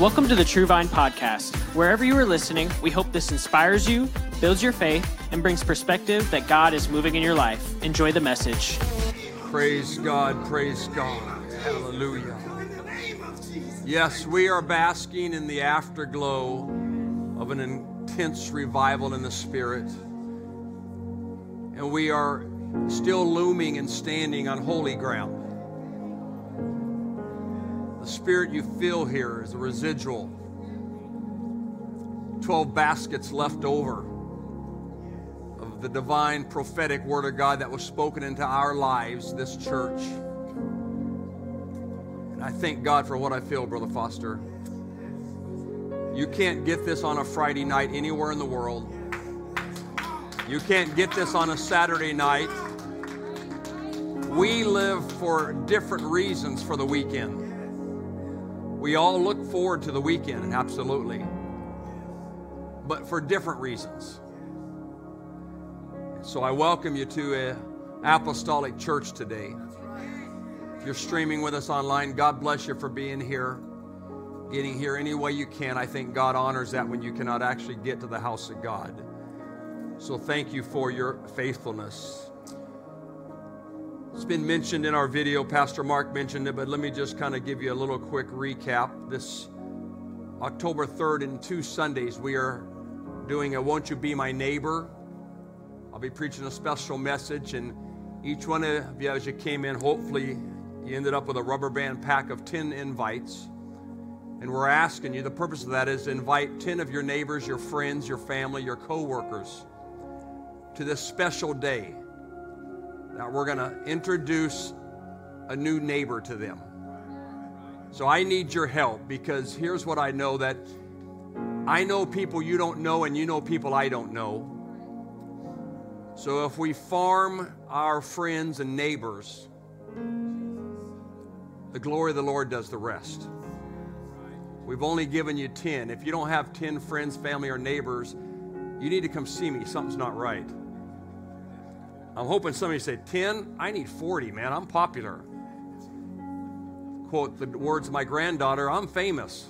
Welcome to the True Vine Podcast. Wherever you are listening, we hope this inspires you, builds your faith, and brings perspective that God is moving in your life. Enjoy the message. Praise God, praise God. Hallelujah. Yes, we are basking in the afterglow of an intense revival in the Spirit. And we are still looming and standing on holy ground. The spirit you feel here is a residual. 12 baskets left over of the divine prophetic word of God that was spoken into our lives, this church. And I thank God for what I feel, Brother Foster. You can't get this on a Friday night anywhere in the world. You can't get this on a Saturday night. We live for different reasons for the weekend. We all look forward to the weekend, absolutely, but for different reasons. So I welcome you to apostolic church today. If you're streaming with us online, God bless you for being here, getting here any way you can. I think God honors that when you cannot actually get to the house of God. So thank you for your faithfulness. It's been mentioned in our video, Pastor Mark mentioned it, but let me just kind of give you a little quick recap. This October 3rd in two Sundays, we are doing a Won't You Be My Neighbor. I'll be preaching a special message, and each one of you, as you came in, hopefully you ended up with a rubber band pack of 10 invites. And we're asking you, the purpose of that is invite 10 of your neighbors, your friends, your family, your co workers to this special day that we're going to introduce a new neighbor to them. So I need your help because here's what I know that I know people you don't know and you know people I don't know. So if we farm our friends and neighbors, the glory of the Lord does the rest. We've only given you 10. If you don't have 10 friends, family, or neighbors, you need to come see me. Something's not right. I'm hoping somebody say 10. I need 40, man. I'm popular. Quote the words of my granddaughter I'm famous.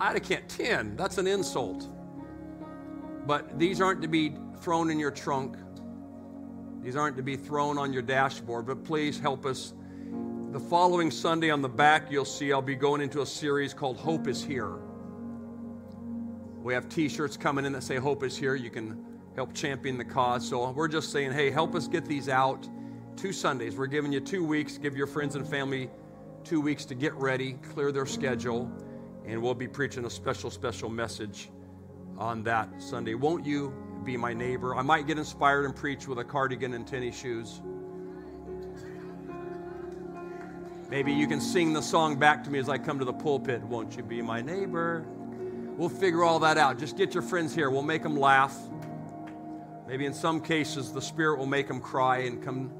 I can't 10. That's an insult. But these aren't to be thrown in your trunk. These aren't to be thrown on your dashboard, but please help us. The following Sunday on the back, you'll see I'll be going into a series called Hope is Here. We have t shirts coming in that say Hope is Here. You can help champion the cause. So we're just saying, hey, help us get these out. Two Sundays. We're giving you two weeks. Give your friends and family two weeks to get ready, clear their schedule, and we'll be preaching a special, special message on that Sunday. Won't you be my neighbor? I might get inspired and preach with a cardigan and tennis shoes. Maybe you can sing the song back to me as I come to the pulpit. Won't you be my neighbor? We'll figure all that out. Just get your friends here. We'll make them laugh. Maybe in some cases, the Spirit will make them cry and come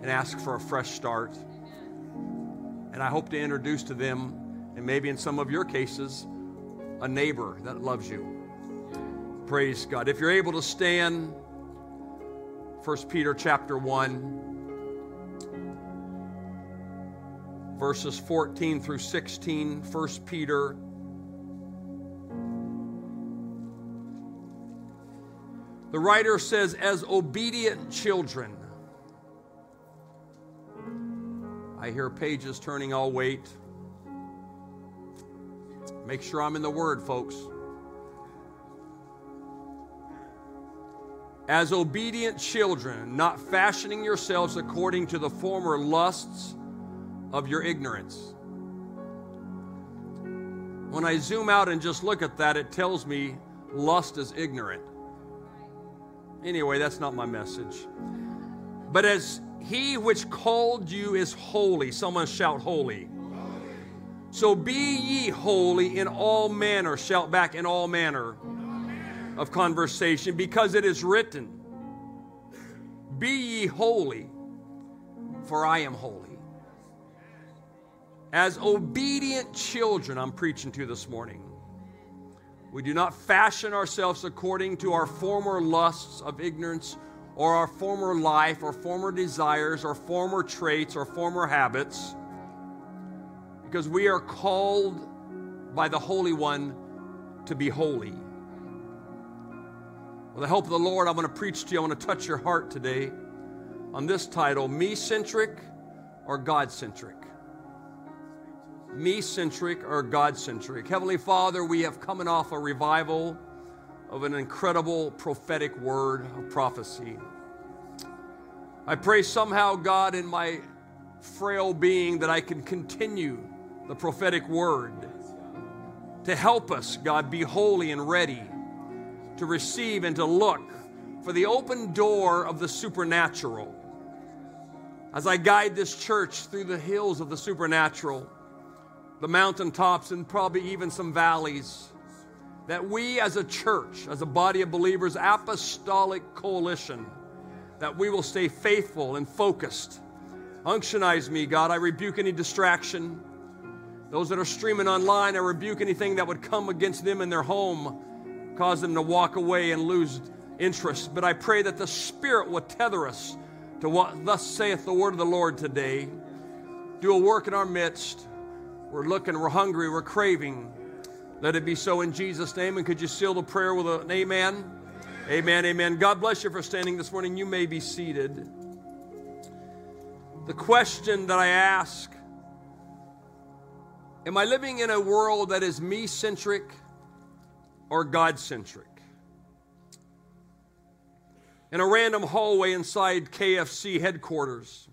and ask for a fresh start. And I hope to introduce to them, and maybe in some of your cases, a neighbor that loves you. Praise God. If you're able to stand, 1 Peter chapter 1, verses 14 through 16, 1 Peter The writer says, as obedient children. I hear pages turning, I'll wait. Make sure I'm in the Word, folks. As obedient children, not fashioning yourselves according to the former lusts of your ignorance. When I zoom out and just look at that, it tells me lust is ignorant. Anyway, that's not my message. But as he which called you is holy, someone shout holy. So be ye holy in all manner, shout back in all manner of conversation, because it is written, Be ye holy, for I am holy. As obedient children, I'm preaching to this morning. We do not fashion ourselves according to our former lusts of ignorance or our former life or former desires or former traits or former habits because we are called by the Holy One to be holy. With the help of the Lord, I'm going to preach to you. I want to touch your heart today on this title Me centric or God centric? Me centric or God centric? Heavenly Father, we have coming off a revival of an incredible prophetic word of prophecy. I pray somehow, God, in my frail being, that I can continue the prophetic word to help us, God, be holy and ready to receive and to look for the open door of the supernatural. As I guide this church through the hills of the supernatural, the mountaintops, and probably even some valleys, that we as a church, as a body of believers, apostolic coalition, that we will stay faithful and focused. Unctionize me, God. I rebuke any distraction. Those that are streaming online, I rebuke anything that would come against them in their home cause them to walk away and lose interest. But I pray that the Spirit will tether us to what thus saith the word of the Lord today. Do a work in our midst. We're looking, we're hungry, we're craving. Let it be so in Jesus' name. And could you seal the prayer with an amen? Amen, amen. God bless you for standing this morning. You may be seated. The question that I ask Am I living in a world that is me centric? or God centric. In a random hallway inside KFC headquarters,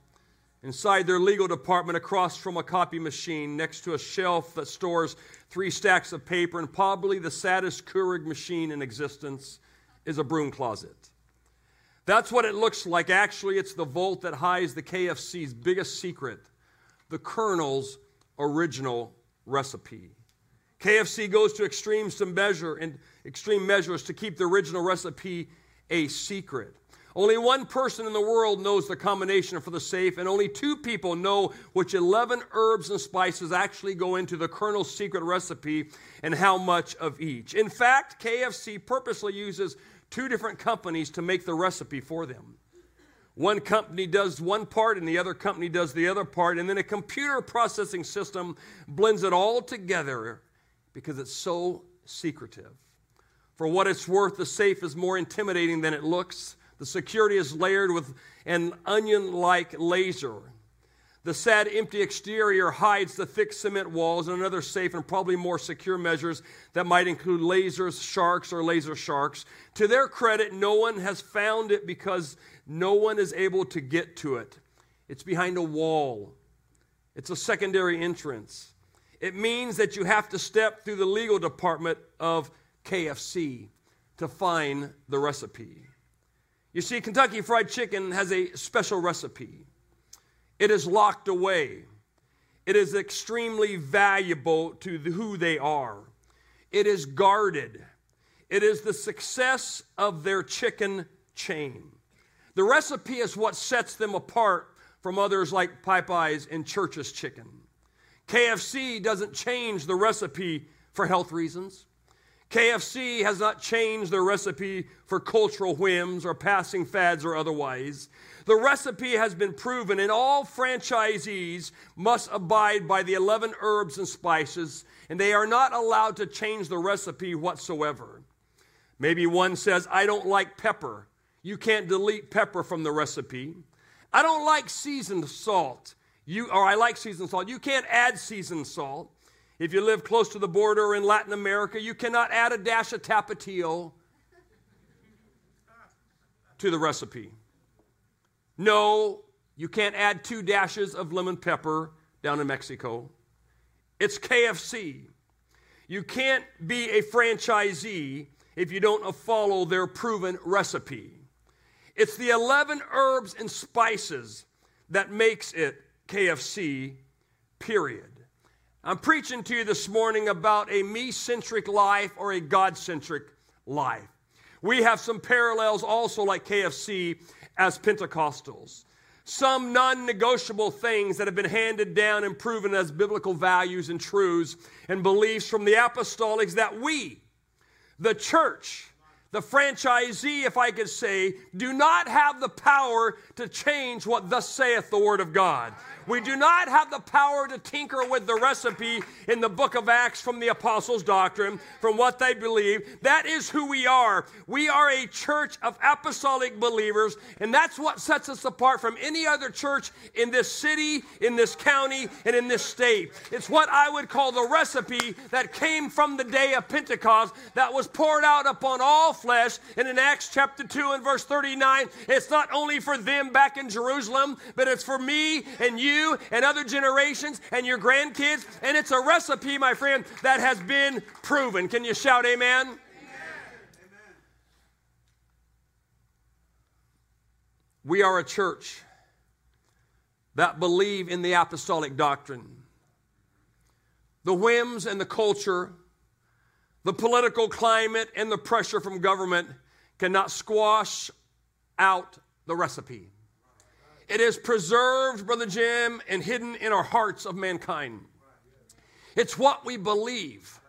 inside their legal department, across from a copy machine, next to a shelf that stores three stacks of paper, and probably the saddest Keurig machine in existence, is a broom closet. That's what it looks like. Actually, it's the vault that hides the KFC's biggest secret the Colonel's original recipe. KFC goes to extremes to measure and extreme measures to keep the original recipe a secret. Only one person in the world knows the combination for the safe, and only two people know which 11 herbs and spices actually go into the Colonel's secret recipe and how much of each. In fact, KFC purposely uses two different companies to make the recipe for them. One company does one part and the other company does the other part, and then a computer processing system blends it all together because it's so secretive. For what it's worth, the safe is more intimidating than it looks. The security is layered with an onion like laser. The sad, empty exterior hides the thick cement walls and another safe and probably more secure measures that might include lasers, sharks, or laser sharks. To their credit, no one has found it because no one is able to get to it. It's behind a wall, it's a secondary entrance. It means that you have to step through the legal department of KFC to find the recipe. You see, Kentucky Fried Chicken has a special recipe. It is locked away. It is extremely valuable to who they are. It is guarded. It is the success of their chicken chain. The recipe is what sets them apart from others like Popeyes and Church's Chicken. KFC doesn't change the recipe for health reasons. KFC has not changed their recipe for cultural whims or passing fads or otherwise. The recipe has been proven, and all franchisees must abide by the 11 herbs and spices, and they are not allowed to change the recipe whatsoever. Maybe one says, I don't like pepper. You can't delete pepper from the recipe. I don't like seasoned salt. You, or I like seasoned salt. You can't add seasoned salt. If you live close to the border or in Latin America, you cannot add a dash of tapatio to the recipe. No, you can't add two dashes of lemon pepper down in Mexico. It's KFC. You can't be a franchisee if you don't follow their proven recipe. It's the 11 herbs and spices that makes it KFC, period. I'm preaching to you this morning about a me centric life or a God centric life. We have some parallels also, like KFC, as Pentecostals. Some non negotiable things that have been handed down and proven as biblical values and truths and beliefs from the apostolics that we, the church, the franchisee, if I could say, do not have the power to change what thus saith the Word of God. We do not have the power to tinker with the recipe in the book of Acts from the apostles' doctrine, from what they believe. That is who we are. We are a church of apostolic believers, and that's what sets us apart from any other church in this city, in this county, and in this state. It's what I would call the recipe that came from the day of Pentecost that was poured out upon all flesh. And in Acts chapter 2 and verse 39, it's not only for them back in Jerusalem, but it's for me and you and other generations and your grandkids. And it's a recipe, my friend, that has been proven. Can you shout amen? amen. We are a church that believe in the apostolic doctrine. The whims and the culture, the political climate, and the pressure from government cannot squash out the recipe. It is preserved, Brother Jim, and hidden in our hearts of mankind. It's what we believe.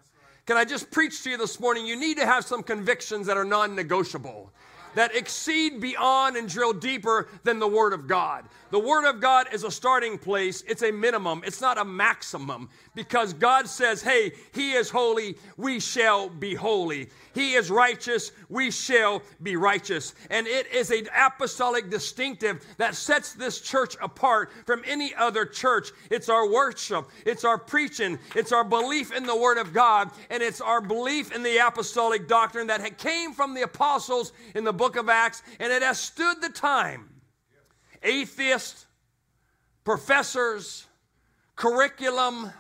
Can I just preach to you this morning? You need to have some convictions that are non negotiable that exceed beyond and drill deeper than the Word of God. The Word of God is a starting place, it's a minimum, it's not a maximum, because God says, Hey, He is holy, we shall be holy. He is righteous, we shall be righteous. And it is an apostolic distinctive that sets this church apart from any other church. It's our worship, it's our preaching, it's our belief in the Word of God, and it's our belief in the apostolic doctrine that came from the apostles in the book of Acts, and it has stood the time. Atheists, professors, curriculum,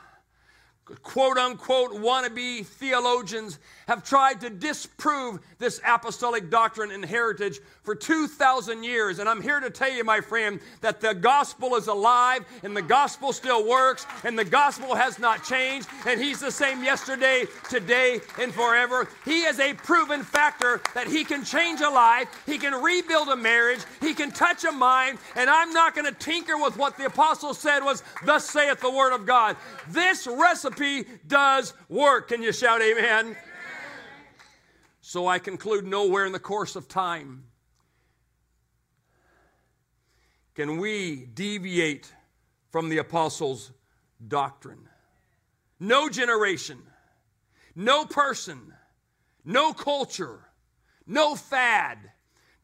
quote unquote wannabe theologians have tried to disprove this apostolic doctrine and heritage for 2,000 years. And I'm here to tell you, my friend, that the gospel is alive and the gospel still works and the gospel has not changed. And He's the same yesterday, today, and forever. He is a proven factor that He can change a life, He can rebuild a marriage, He can touch a mind. And I'm not going to tinker with what the apostle said was, Thus saith the word of God. This recipe does work. Can you shout amen? So I conclude nowhere in the course of time can we deviate from the apostles' doctrine. No generation, no person, no culture, no fad,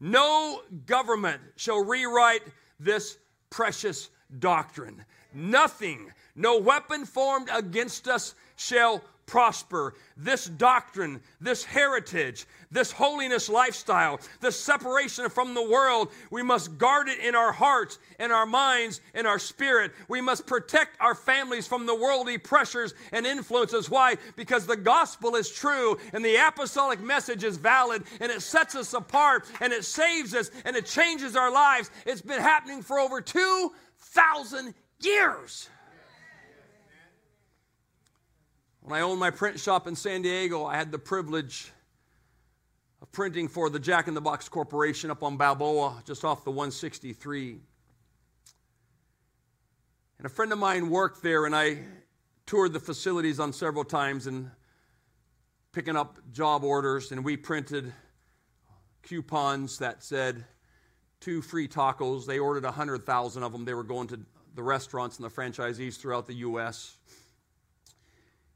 no government shall rewrite this precious doctrine. Nothing, no weapon formed against us shall prosper. This doctrine, this heritage, this holiness lifestyle, this separation from the world, we must guard it in our hearts, in our minds, in our spirit. We must protect our families from the worldly pressures and influences. Why? Because the gospel is true and the apostolic message is valid and it sets us apart and it saves us and it changes our lives. It's been happening for over 2,000 years. When I owned my print shop in San Diego, I had the privilege of printing for the Jack in the Box Corporation up on Balboa, just off the 163. And a friend of mine worked there, and I toured the facilities on several times and picking up job orders, and we printed coupons that said two free tacos. They ordered 100,000 of them. They were going to the restaurants and the franchisees throughout the U.S.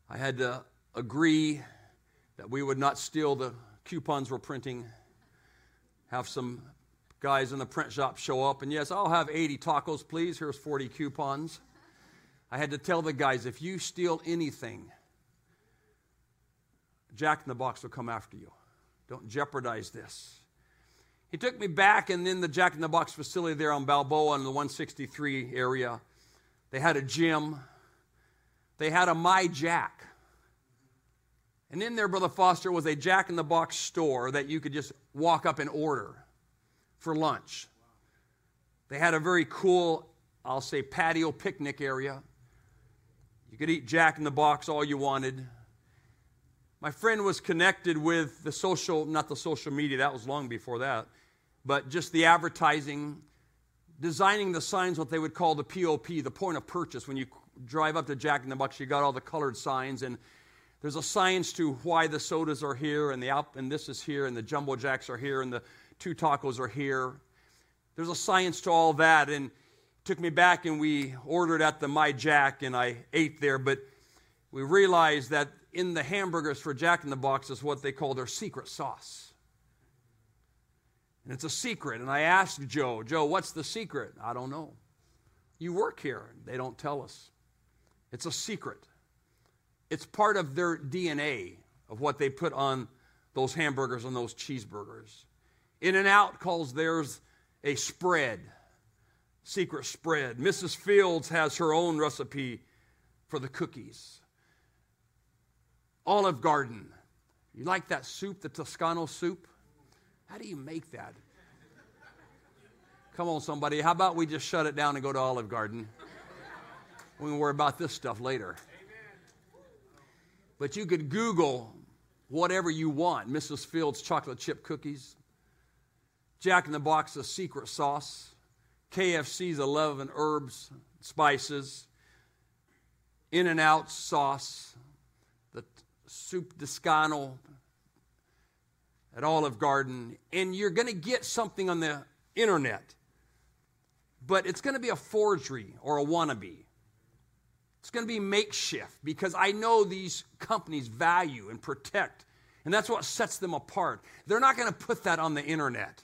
I had to agree that we would not steal the coupons we're printing, have some guys in the print shop show up, and yes, I'll have 80 tacos, please. Here's 40 coupons. I had to tell the guys if you steal anything, Jack in the Box will come after you. Don't jeopardize this. He took me back, and then the Jack in the Box facility there on Balboa in the 163 area, they had a gym they had a My Jack. And in there, Brother Foster, was a Jack in the Box store that you could just walk up and order for lunch. They had a very cool, I'll say, patio picnic area. You could eat Jack in the Box all you wanted. My friend was connected with the social, not the social media, that was long before that, but just the advertising, designing the signs, what they would call the POP, the point of purchase, when you drive up to Jack in the Box, you got all the colored signs, and There's a science to why the sodas are here and the Alp, and this is here and the jumbo jacks are here and the two tacos are here. There's a science to all that and took me back and we ordered at the My Jack and I ate there, but we realized that in the hamburgers for Jack in the Box is what they call their secret sauce. And it's a secret. And I asked Joe, Joe, what's the secret? I don't know. You work here. They don't tell us. It's a secret. It's part of their DNA of what they put on those hamburgers and those cheeseburgers. In-N-Out calls theirs a spread, secret spread. Mrs. Fields has her own recipe for the cookies. Olive Garden. You like that soup, the Toscano soup? How do you make that? Come on, somebody. How about we just shut it down and go to Olive Garden? We can worry about this stuff later. But you could Google whatever you want Mrs. Fields chocolate chip cookies, Jack in the Box's secret sauce, KFC's 11 herbs, and spices, In-N-Out sauce, the soup Toscano at Olive Garden, and you're going to get something on the internet, but it's going to be a forgery or a wannabe. It's going to be makeshift because I know these companies value and protect, and that's what sets them apart. They're not going to put that on the internet.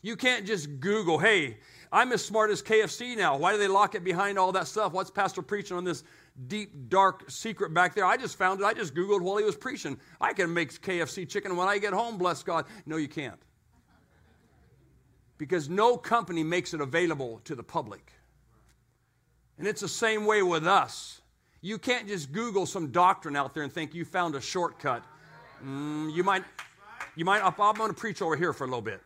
You can't just Google, hey, I'm as smart as KFC now. Why do they lock it behind all that stuff? What's Pastor preaching on this deep, dark secret back there? I just found it. I just Googled while he was preaching. I can make KFC chicken when I get home, bless God. No, you can't. Because no company makes it available to the public. And it's the same way with us. You can't just Google some doctrine out there and think you found a shortcut. Mm, you might, you might, I'm going to preach over here for a little bit.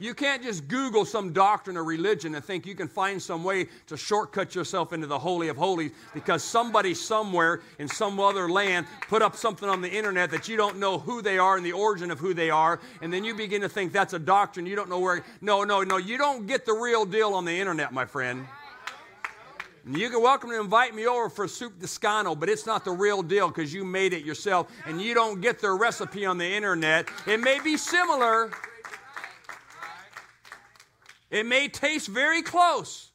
You can't just Google some doctrine or religion and think you can find some way to shortcut yourself into the Holy of Holies because somebody somewhere in some other land put up something on the internet that you don't know who they are and the origin of who they are. And then you begin to think that's a doctrine. You don't know where. No, no, no. You don't get the real deal on the internet, my friend. You can welcome to invite me over for soup Toscano, but it's not the real deal because you made it yourself and you don't get their recipe on the internet. It may be similar, it may taste very close,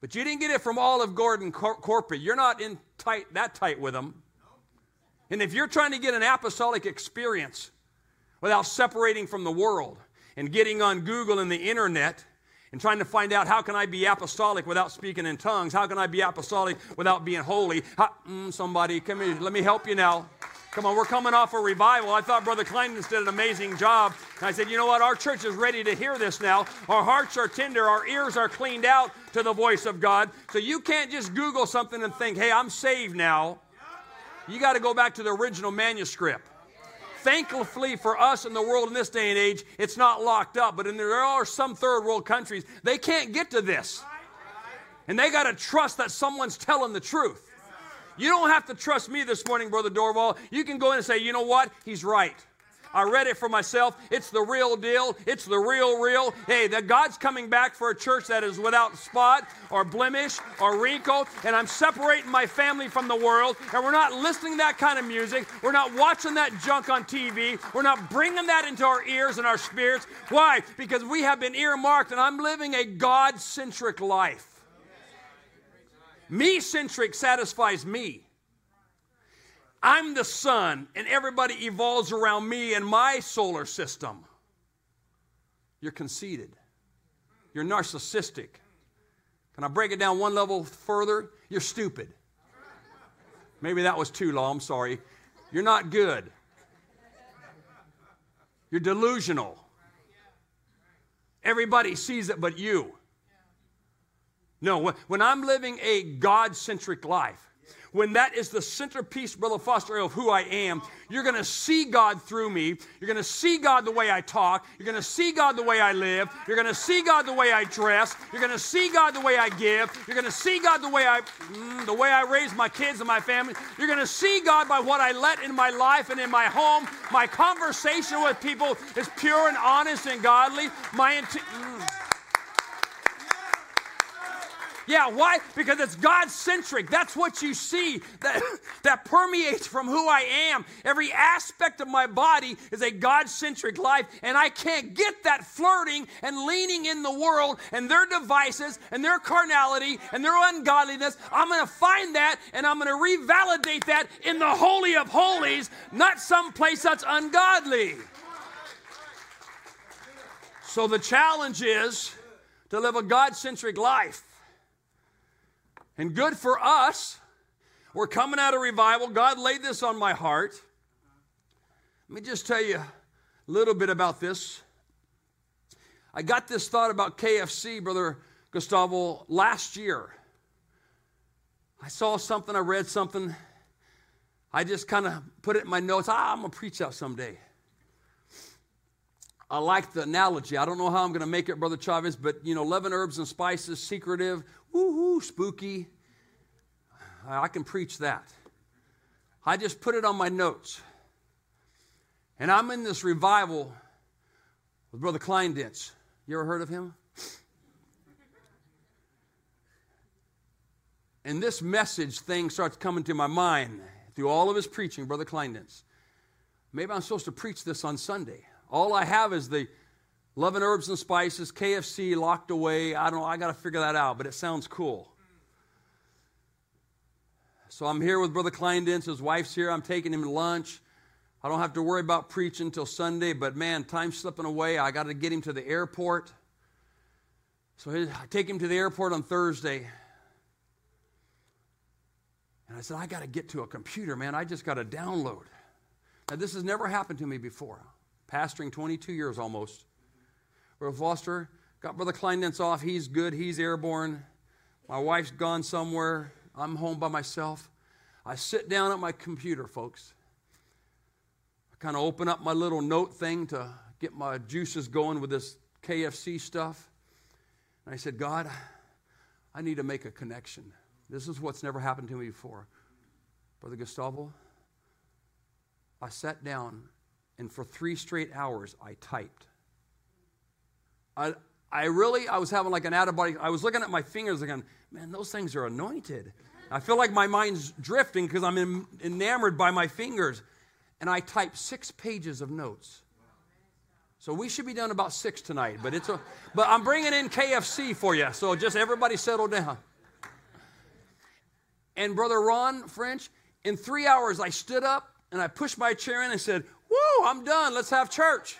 but you didn't get it from Olive Garden cor- corporate. You're not in tight that tight with them. And if you're trying to get an apostolic experience without separating from the world and getting on Google and the internet and trying to find out how can I be apostolic without speaking in tongues? How can I be apostolic without being holy? How, mm, somebody, come here, let me help you now. Come on, we're coming off a revival. I thought Brother Kleinman did an amazing job. And I said, you know what? Our church is ready to hear this now. Our hearts are tender, our ears are cleaned out to the voice of God. So you can't just Google something and think, hey, I'm saved now. You got to go back to the original manuscript. Thankfully for us in the world in this day and age, it's not locked up. But in there are some third world countries, they can't get to this. And they got to trust that someone's telling the truth. You don't have to trust me this morning, Brother Dorval. You can go in and say, you know what? He's right. I read it for myself. It's the real deal. It's the real, real. Hey, that God's coming back for a church that is without spot or blemish or wrinkle, and I'm separating my family from the world, and we're not listening to that kind of music. We're not watching that junk on TV. We're not bringing that into our ears and our spirits. Why? Because we have been earmarked, and I'm living a God centric life. Me centric satisfies me. I'm the sun, and everybody evolves around me and my solar system. You're conceited. You're narcissistic. Can I break it down one level further? You're stupid. Maybe that was too long, I'm sorry. You're not good. You're delusional. Everybody sees it but you. No, when I'm living a God centric life, when that is the centerpiece, Brother Foster, of who I am, you're going to see God through me. You're going to see God the way I talk. You're going to see God the way I live. You're going to see God the way I dress. You're going to see God the way I give. You're going to see God the way I, mm, the way I raise my kids and my family. You're going to see God by what I let in my life and in my home. My conversation with people is pure and honest and godly. My. Mm. Yeah, why? Because it's God centric. That's what you see that, that permeates from who I am. Every aspect of my body is a God centric life, and I can't get that flirting and leaning in the world and their devices and their carnality and their ungodliness. I'm going to find that and I'm going to revalidate that in the Holy of Holies, not some place that's ungodly. So the challenge is to live a God centric life. And good for us. We're coming out of revival. God laid this on my heart. Let me just tell you a little bit about this. I got this thought about KFC, Brother Gustavo, last year. I saw something, I read something. I just kind of put it in my notes. Ah, I'm going to preach that someday. I like the analogy. I don't know how I'm going to make it, Brother Chavez, but you know, 11 herbs and spices, secretive, woohoo, spooky. I can preach that. I just put it on my notes. And I'm in this revival with Brother Kleindentz. You ever heard of him? And this message thing starts coming to my mind through all of his preaching, Brother Kleindentz. Maybe I'm supposed to preach this on Sunday. All I have is the 11 herbs and spices, KFC locked away. I don't know, I got to figure that out, but it sounds cool. So I'm here with Brother Kleindentz. His wife's here. I'm taking him to lunch. I don't have to worry about preaching until Sunday, but man, time's slipping away. I got to get him to the airport. So I take him to the airport on Thursday. And I said, I got to get to a computer, man. I just got to download. Now, this has never happened to me before. Pastoring 22 years almost. Brother Foster got Brother Kleindentz off. He's good. He's airborne. My wife's gone somewhere. I'm home by myself. I sit down at my computer, folks. I kind of open up my little note thing to get my juices going with this KFC stuff. And I said, God, I need to make a connection. This is what's never happened to me before. Brother Gustavo, I sat down and for three straight hours I typed. I, I really, I was having like an out of body. I was looking at my fingers again, man, those things are anointed. I feel like my mind's drifting because I'm enamored by my fingers. And I typed six pages of notes. So we should be done about six tonight, but it's a, but I'm bringing in KFC for you. So just everybody settle down. And brother Ron French, in three hours I stood up and I pushed my chair in and said, "Woo, I'm done. Let's have church."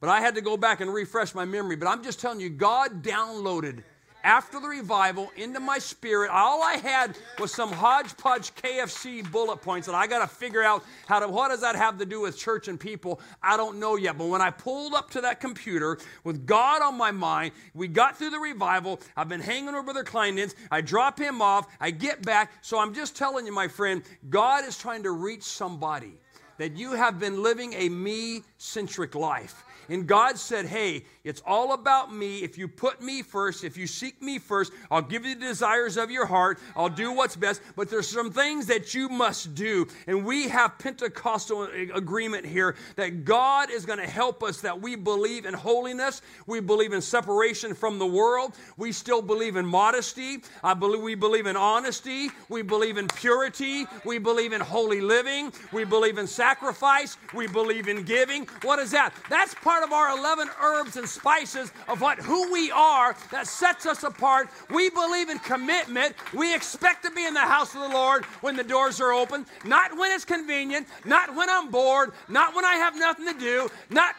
But I had to go back and refresh my memory. But I'm just telling you, God downloaded after the revival into my spirit. All I had was some hodgepodge KFC bullet points that I got to figure out how to, what does that have to do with church and people? I don't know yet. But when I pulled up to that computer with God on my mind, we got through the revival. I've been hanging over Brother Kleindentz. I drop him off. I get back. So I'm just telling you, my friend, God is trying to reach somebody that you have been living a me centric life. And God said, Hey, it's all about me. If you put me first, if you seek me first, I'll give you the desires of your heart. I'll do what's best. But there's some things that you must do. And we have Pentecostal agreement here that God is going to help us that we believe in holiness. We believe in separation from the world. We still believe in modesty. I believe we believe in honesty. We believe in purity. We believe in holy living. We believe in sacrifice. We believe in giving. What is that? That's part of our 11 herbs and spices of what who we are that sets us apart. We believe in commitment. We expect to be in the house of the Lord when the doors are open, not when it's convenient, not when I'm bored, not when I have nothing to do, not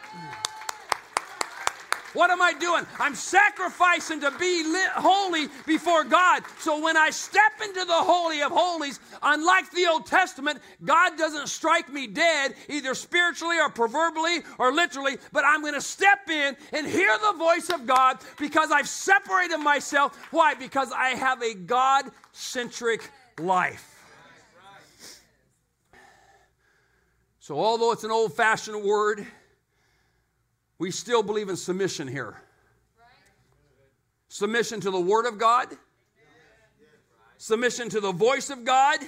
what am I doing? I'm sacrificing to be lit, holy before God. So when I step into the Holy of Holies, unlike the Old Testament, God doesn't strike me dead, either spiritually or proverbially or literally, but I'm going to step in and hear the voice of God because I've separated myself. Why? Because I have a God centric life. So, although it's an old fashioned word, we still believe in submission here. Submission to the Word of God, submission to the voice of God.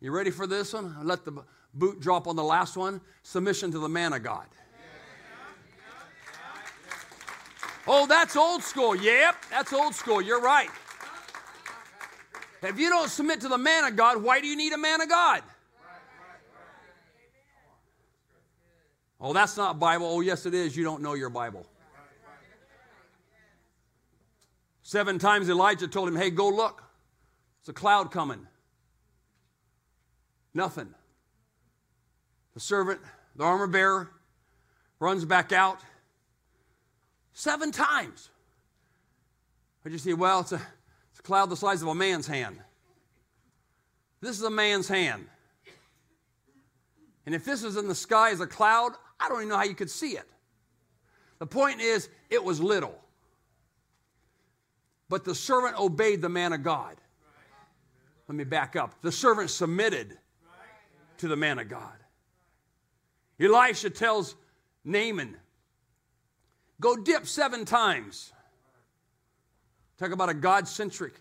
You ready for this one? I let the boot drop on the last one. Submission to the man of God. Oh, that's old school. Yep, that's old school. You're right. If you don't submit to the man of God, why do you need a man of God? Oh, that's not Bible. Oh, yes, it is. You don't know your Bible. Seven times Elijah told him, Hey, go look. It's a cloud coming. Nothing. The servant, the armor bearer, runs back out. Seven times. I just see, well, it's a, it's a cloud the size of a man's hand. This is a man's hand. And if this is in the sky as a cloud, I don't even know how you could see it. The point is, it was little. But the servant obeyed the man of God. Let me back up. The servant submitted to the man of God. Elisha tells Naaman, Go dip seven times. Talk about a God centric.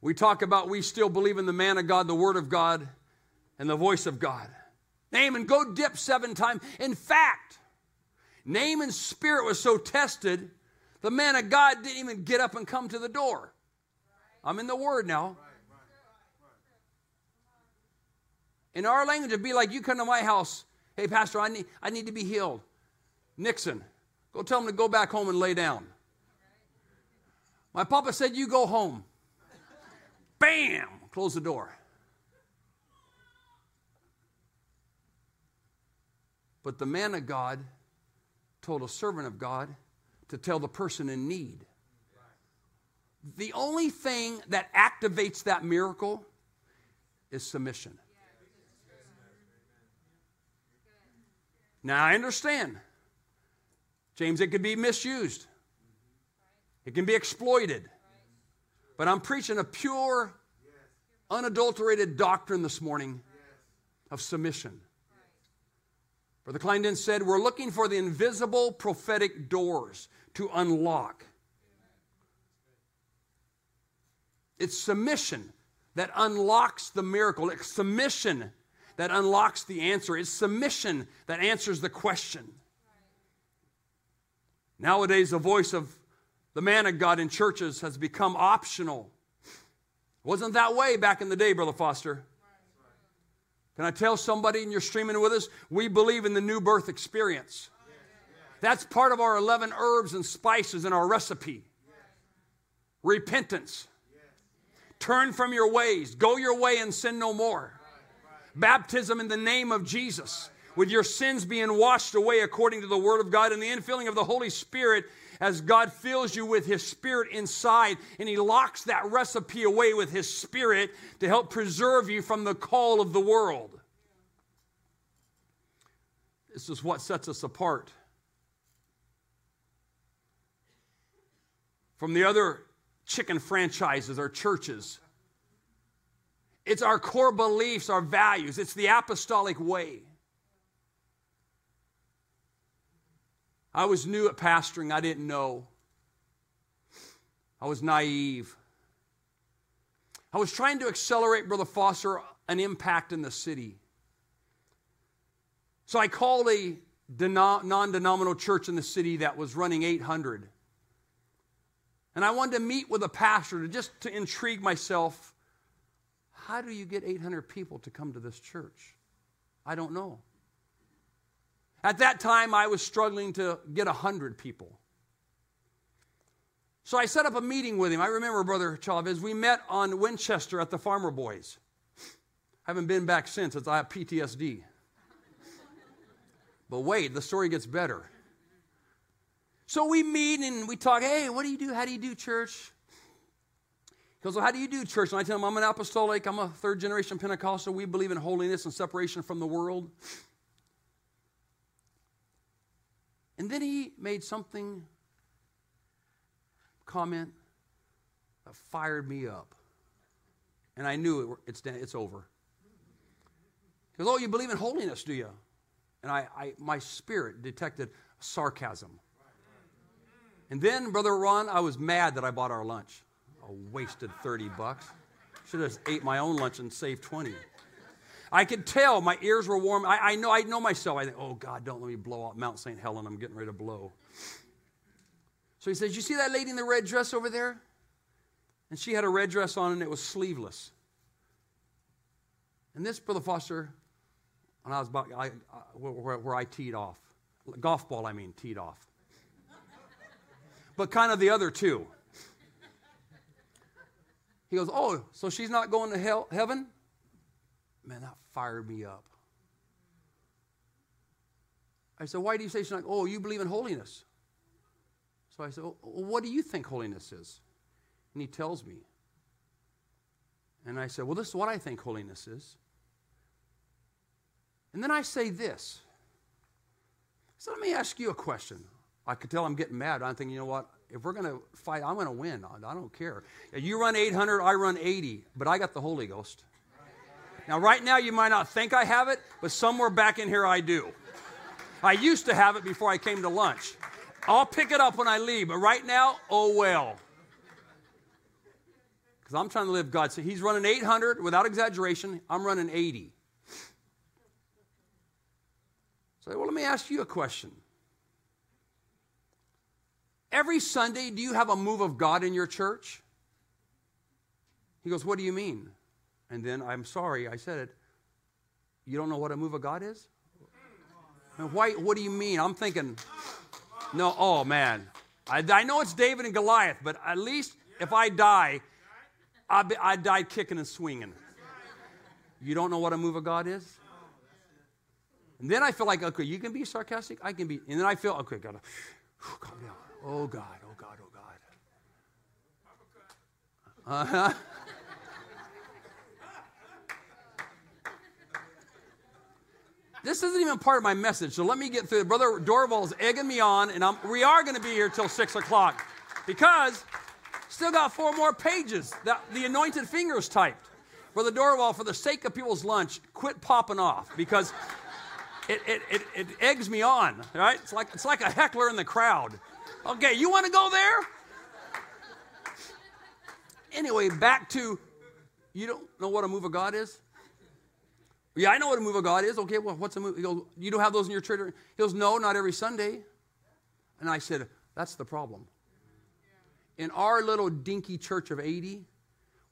We talk about we still believe in the man of God, the word of God, and the voice of God. Naaman, go dip seven times. In fact, Naaman's spirit was so tested, the man of God didn't even get up and come to the door. I'm in the word now. In our language, it'd be like you come to my house. Hey, Pastor, I need, I need to be healed. Nixon, go tell him to go back home and lay down. My papa said, You go home. Bam! Close the door. But the man of God told a servant of God to tell the person in need. The only thing that activates that miracle is submission. Now, I understand. James, it could be misused, it can be exploited. But I'm preaching a pure, unadulterated doctrine this morning of submission. Brother Kleindon said, We're looking for the invisible prophetic doors to unlock. It's submission that unlocks the miracle. It's submission that unlocks the answer. It's submission that answers the question. Nowadays, the voice of the man of God in churches has become optional. Wasn't that way back in the day, Brother Foster? Can I tell somebody, and you're streaming with us, we believe in the new birth experience. That's part of our 11 herbs and spices in our recipe. Repentance. Turn from your ways. Go your way and sin no more. Baptism in the name of Jesus, with your sins being washed away according to the Word of God and the infilling of the Holy Spirit as God fills you with His Spirit inside and He locks that recipe away with His Spirit to help preserve you from the call of the world. This is what sets us apart from the other chicken franchises or churches. It's our core beliefs, our values, it's the apostolic way. I was new at pastoring, I didn't know. I was naive. I was trying to accelerate, Brother Foster, an impact in the city. So I called a non denominational church in the city that was running 800. And I wanted to meet with a pastor to just to intrigue myself. How do you get 800 people to come to this church? I don't know. At that time, I was struggling to get 100 people. So I set up a meeting with him. I remember Brother Chavez. We met on Winchester at the Farmer Boys. I Haven't been back since. It's, I have PTSD. but wait, the story gets better. So we meet and we talk. Hey, what do you do? How do you do church? He goes, Well, how do you do church? And I tell him, I'm an apostolic. I'm a third generation Pentecostal. We believe in holiness and separation from the world. And then he made something, comment, that fired me up. And I knew it, it's, it's over. He goes, Oh, you believe in holiness, do you? And I, I, my spirit detected sarcasm. And then, Brother Ron, I was mad that I bought our lunch. A wasted 30 bucks. Should have ate my own lunch and saved 20. I could tell my ears were warm. I, I, know I know myself. I think, oh God, don't let me blow out Mount St. Helen. I'm getting ready to blow. So he says, You see that lady in the red dress over there? And she had a red dress on and it was sleeveless. And this, Brother Foster, and I was about, I, I, where, where I teed off, golf ball, I mean, teed off. but kind of the other two. He goes, Oh, so she's not going to hell, heaven? Man, that fired me up. I said, Why do you say she's not? Oh, you believe in holiness. So I said, well, What do you think holiness is? And he tells me. And I said, Well, this is what I think holiness is. And then I say this. So let me ask you a question. I could tell I'm getting mad. I'm thinking, you know what? If we're going to fight, I'm going to win. I don't care. You run 800, I run 80, but I got the Holy Ghost. Now, right now, you might not think I have it, but somewhere back in here, I do. I used to have it before I came to lunch. I'll pick it up when I leave, but right now, oh well. Because I'm trying to live God. So he's running 800 without exaggeration. I'm running 80. So, well, let me ask you a question. Every Sunday, do you have a move of God in your church? He goes, What do you mean? And then, I'm sorry, I said it. You don't know what a move of God is? And why, what do you mean? I'm thinking, no, oh man. I, I know it's David and Goliath, but at least if I die, I, I died kicking and swinging. You don't know what a move of God is? And then I feel like, okay, you can be sarcastic, I can be. And then I feel, okay, gotta calm down. Oh God, oh God, oh God. Uh-huh. This isn't even part of my message, so let me get through. Brother Dorval's egging me on, and I'm, we are going to be here till 6 o'clock because still got four more pages that the anointed fingers typed. Brother Dorval, for the sake of people's lunch, quit popping off because it, it, it, it eggs me on, right? It's like, it's like a heckler in the crowd. Okay, you want to go there? Anyway, back to you don't know what a move of God is? Yeah, I know what a move of God is. Okay, well, what's a move? He goes, You don't have those in your church? He goes, No, not every Sunday. And I said, That's the problem. In our little dinky church of 80,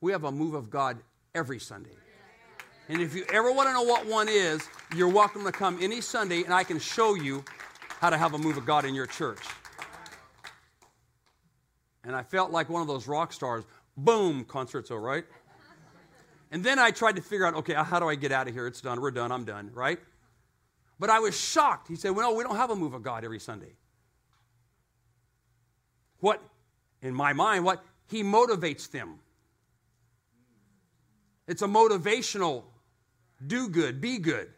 we have a move of God every Sunday. And if you ever want to know what one is, you're welcome to come any Sunday and I can show you how to have a move of God in your church. And I felt like one of those rock stars. Boom, concert's over, right? And then I tried to figure out, okay, uh, how do I get out of here? It's done. We're done. I'm done, right? But I was shocked. He said, well, we don't have a move of God every Sunday. What, in my mind, what? He motivates them. It's a motivational do good, be good.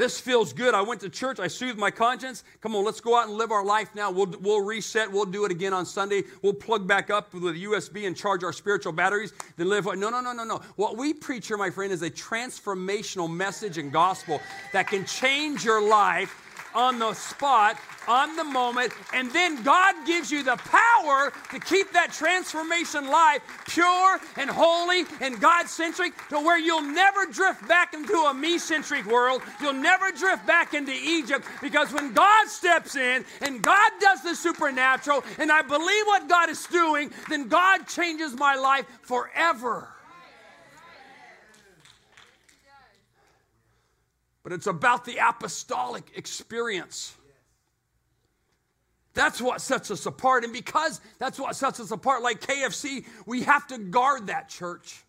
This feels good. I went to church. I soothed my conscience. Come on, let's go out and live our life now. We'll, we'll reset. We'll do it again on Sunday. We'll plug back up with USB and charge our spiritual batteries. Then live. No, no, no, no, no. What we preach here, my friend, is a transformational message and gospel that can change your life on the spot, on the moment, and then God gives you the power to keep that transformation life pure and holy and God centric to where you'll never drift back into a me centric world. You'll never drift back into Egypt because when God steps in and God does the supernatural and I believe what God is doing, then God changes my life forever. But it's about the apostolic experience. That's what sets us apart. And because that's what sets us apart, like KFC, we have to guard that church.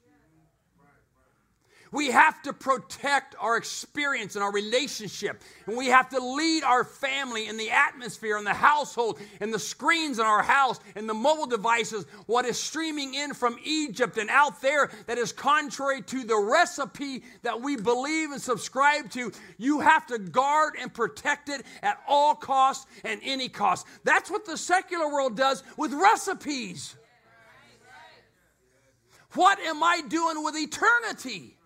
We have to protect our experience and our relationship. And we have to lead our family in the atmosphere, in the household, in the screens in our house, in the mobile devices, what is streaming in from Egypt and out there that is contrary to the recipe that we believe and subscribe to. You have to guard and protect it at all costs and any cost. That's what the secular world does with recipes. What am I doing with eternity?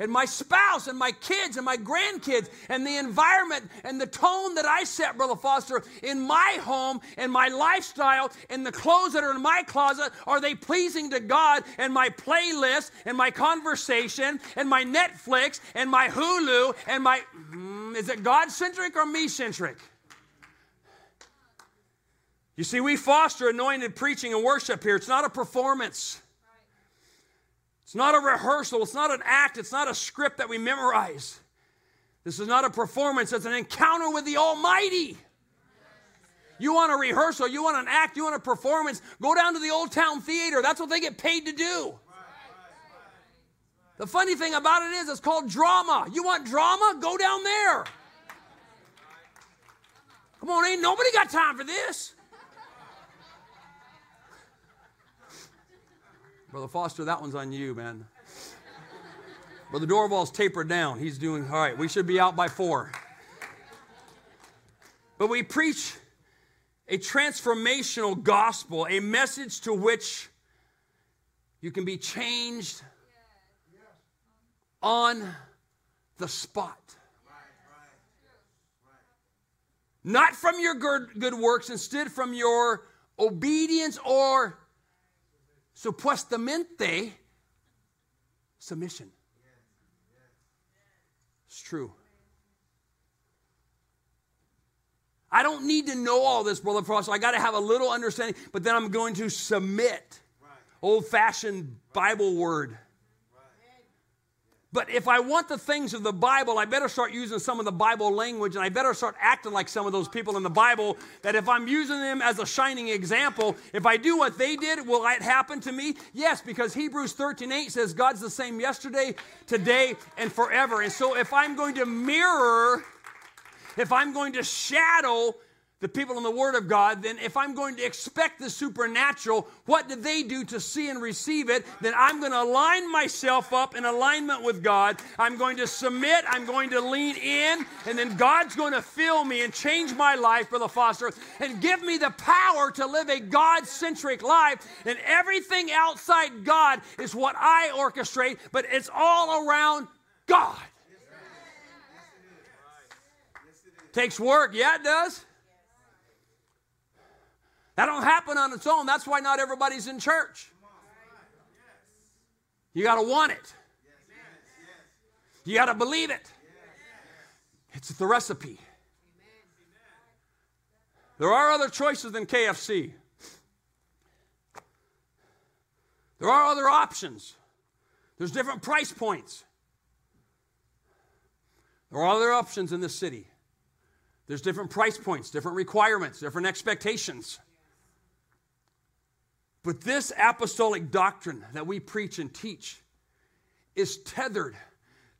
And my spouse and my kids and my grandkids and the environment and the tone that I set, Brother Foster, in my home and my lifestyle and the clothes that are in my closet, are they pleasing to God and my playlist and my conversation and my Netflix and my Hulu and my, mm, is it God centric or me centric? You see, we foster anointed preaching and worship here. It's not a performance. It's not a rehearsal. It's not an act. It's not a script that we memorize. This is not a performance. It's an encounter with the Almighty. You want a rehearsal, you want an act, you want a performance, go down to the Old Town Theater. That's what they get paid to do. The funny thing about it is, it's called drama. You want drama? Go down there. Come on, ain't nobody got time for this. Brother Foster, that one's on you, man. Brother Dorval's tapered down. He's doing all right. We should be out by four. But we preach a transformational gospel, a message to which you can be changed on the spot. Not from your good, good works, instead from your obedience or supuestamente submission. It's true. I don't need to know all this, Brother Frost. I got to have a little understanding, but then I'm going to submit. Right. Old fashioned Bible word. But if I want the things of the Bible, I better start using some of the Bible language and I better start acting like some of those people in the Bible. That if I'm using them as a shining example, if I do what they did, will it happen to me? Yes, because Hebrews 13 8 says God's the same yesterday, today, and forever. And so if I'm going to mirror if I'm going to shadow the people in the Word of God, then if I'm going to expect the supernatural, what did they do to see and receive it? Then I'm going to align myself up in alignment with God. I'm going to submit, I'm going to lean in, and then God's going to fill me and change my life, Brother Foster, and give me the power to live a God centric life. And everything outside God is what I orchestrate, but it's all around God. Takes work. Yeah, it does. That don't happen on its own. That's why not everybody's in church. You got to want it. You got to believe it. It's the recipe. There are other choices than KFC. There are other options. There's different price points. There are other options in this city. There's different price points, different requirements, different expectations. But this apostolic doctrine that we preach and teach is tethered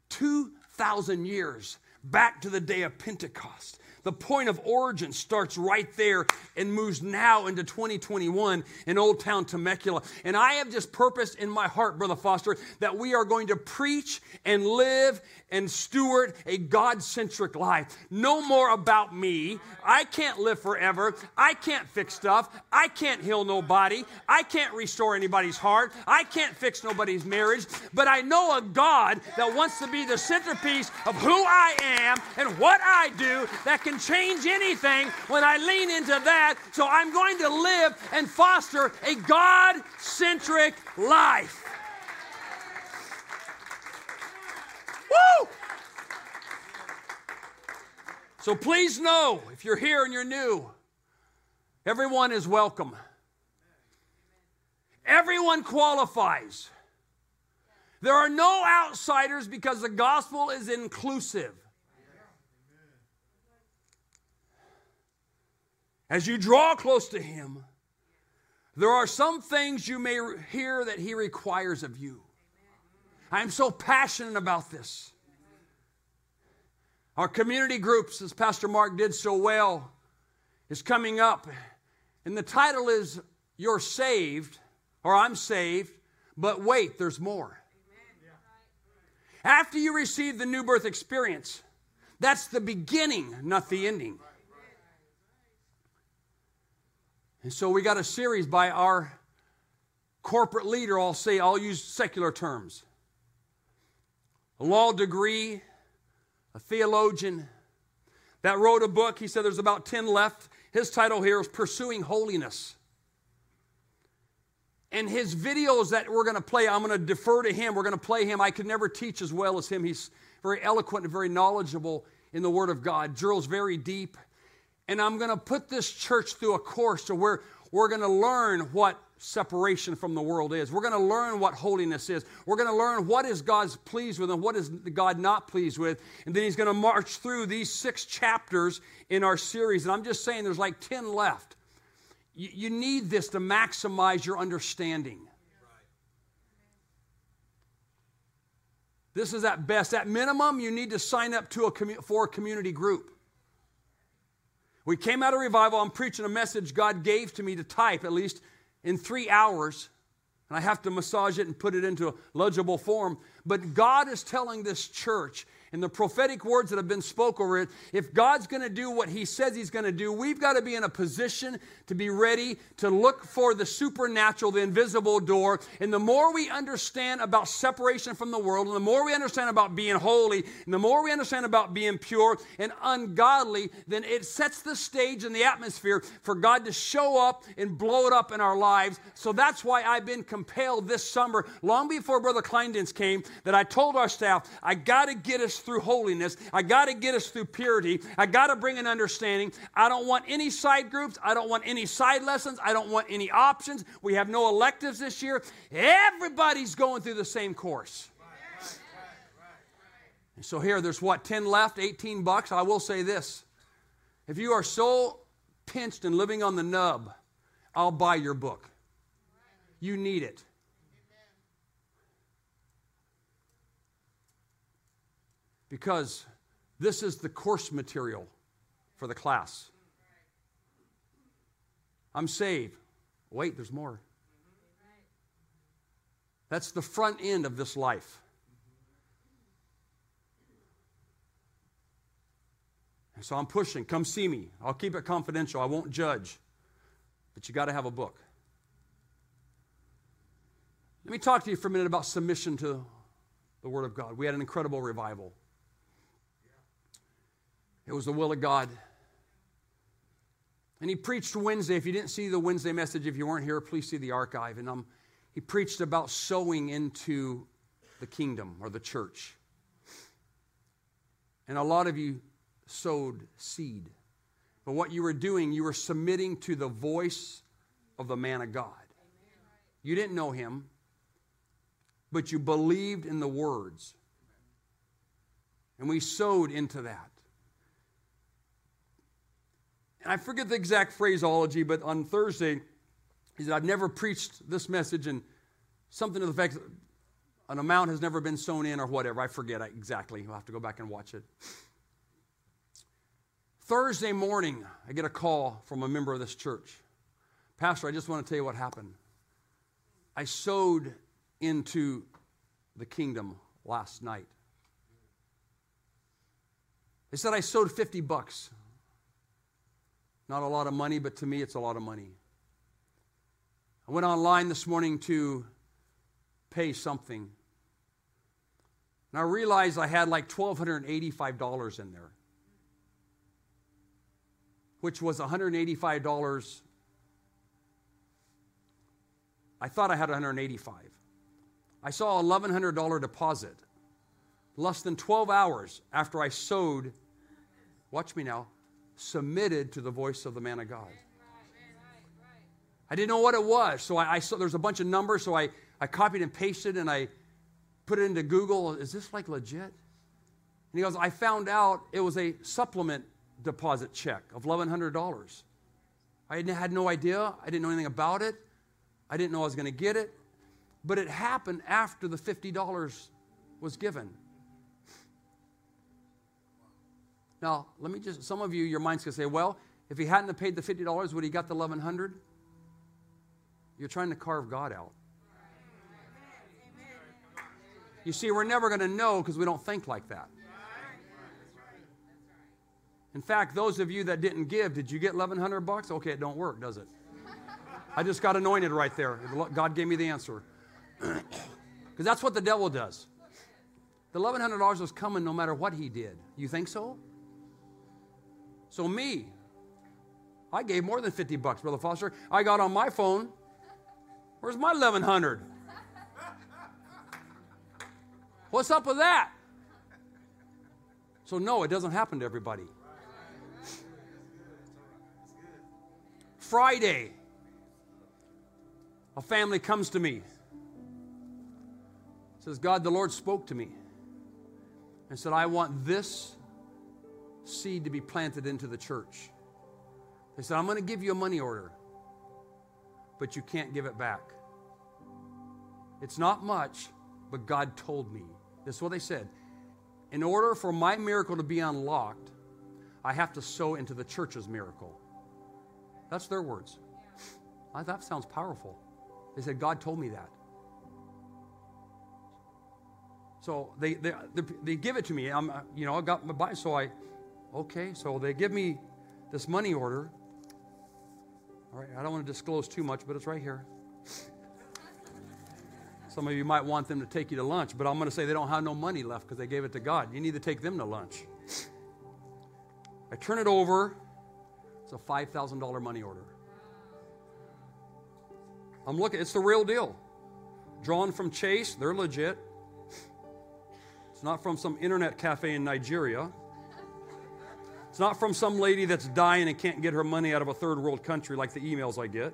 2,000 years back to the day of Pentecost. The point of origin starts right there and moves now into 2021 in Old Town Temecula. And I have just purposed in my heart, Brother Foster, that we are going to preach and live and steward a God centric life. No more about me. I can't live forever. I can't fix stuff. I can't heal nobody. I can't restore anybody's heart. I can't fix nobody's marriage. But I know a God that wants to be the centerpiece of who I am and what I do that can change anything when I lean into that. So I'm going to live and foster a God centric life. Woo! So please know if you're here and you're new, everyone is welcome. Everyone qualifies. There are no outsiders because the gospel is inclusive. As you draw close to Him, there are some things you may hear that He requires of you. I'm so passionate about this. Our community groups, as Pastor Mark did so well, is coming up. And the title is You're Saved, or I'm Saved, but wait, there's more. After you receive the new birth experience, that's the beginning, not the ending. And so we got a series by our corporate leader, I'll say, I'll use secular terms a law degree, a theologian that wrote a book. He said there's about 10 left. His title here is Pursuing Holiness. And his videos that we're going to play, I'm going to defer to him. We're going to play him. I could never teach as well as him. He's very eloquent and very knowledgeable in the Word of God, drills very deep. And I'm going to put this church through a course to where we're going to learn what separation from the world is. We're going to learn what holiness is. We're going to learn what is God's pleased with and what is God not pleased with. And then he's going to march through these six chapters in our series. And I'm just saying there's like 10 left. You, you need this to maximize your understanding. This is at best. At minimum, you need to sign up to a commu- for a community group. We came out of revival. I'm preaching a message God gave to me to type at least in three hours. And I have to massage it and put it into a legible form. But God is telling this church and the prophetic words that have been spoke over it, if God's going to do what He says He's going to do, we've got to be in a position to be ready to look for the supernatural, the invisible door. And the more we understand about separation from the world, and the more we understand about being holy, and the more we understand about being pure and ungodly, then it sets the stage and the atmosphere for God to show up and blow it up in our lives. So that's why I've been compelled this summer, long before Brother Kleindienst came, that I told our staff, I got to get us through holiness. I got to get us through purity. I got to bring an understanding. I don't want any side groups. I don't want any side lessons. I don't want any options. We have no electives this year. Everybody's going through the same course. And so here, there's what, 10 left, 18 bucks. I will say this. If you are so pinched and living on the nub, I'll buy your book. You need it. Because this is the course material for the class. I'm saved. Wait, there's more. That's the front end of this life. And so I'm pushing. Come see me. I'll keep it confidential. I won't judge. But you got to have a book. Let me talk to you for a minute about submission to the Word of God. We had an incredible revival. It was the will of God. And he preached Wednesday. If you didn't see the Wednesday message, if you weren't here, please see the archive. And um, he preached about sowing into the kingdom or the church. And a lot of you sowed seed. But what you were doing, you were submitting to the voice of the man of God. You didn't know him, but you believed in the words. And we sowed into that. And I forget the exact phraseology, but on Thursday, he said, I've never preached this message, and something to the effect that an amount has never been sown in or whatever. I forget exactly. You'll have to go back and watch it. Thursday morning, I get a call from a member of this church. Pastor, I just want to tell you what happened. I sowed into the kingdom last night. They said I sowed 50 bucks. Not a lot of money, but to me, it's a lot of money. I went online this morning to pay something. And I realized I had like $1,285 in there, which was $185. I thought I had 185. I saw a $1,100 deposit less than 12 hours after I sowed, watch me now, submitted to the voice of the man of God. I didn't know what it was, so I, I saw there's a bunch of numbers, so I, I copied and pasted and I put it into Google. Is this like legit? And he goes, I found out it was a supplement deposit check of $1,100. I had no idea. I didn't know anything about it. I didn't know I was going to get it. But it happened after the $50 was given. Now, let me just, some of you, your mind's going to say, well, if he hadn't paid the $50, would he got the 1100 You're trying to carve God out. You see, we're never going to know because we don't think like that. In fact, those of you that didn't give, did you get 1100 bucks? Okay, it don't work, does it? I just got anointed right there. God gave me the answer. Because that's what the devil does. The $1,100 was coming no matter what he did. You think so? So me, I gave more than 50 bucks, Brother Foster. I got on my phone. Where's my 1100? What's up with that? So no, it doesn't happen to everybody. Friday, a family comes to me. Says, God, the Lord spoke to me and said, I want this seed to be planted into the church. They said, I'm going to give you a money order, but you can't give it back. It's not much, but God told me. This is what they said. In order for my miracle to be unlocked, I have to sow into the church's miracle. That's their words. That sounds powerful. They said, God told me that. So they, they, they give it to me. I'm, you know, I got my buy. So I, okay. So they give me this money order. All right. I don't want to disclose too much, but it's right here. Some of you might want them to take you to lunch, but I'm going to say they don't have no money left because they gave it to God. You need to take them to lunch. I turn it over. It's a $5,000 money order. I'm looking, it's the real deal. Drawn from Chase, they're legit. It's not from some internet cafe in Nigeria. Not from some lady that's dying and can't get her money out of a third world country like the emails I get.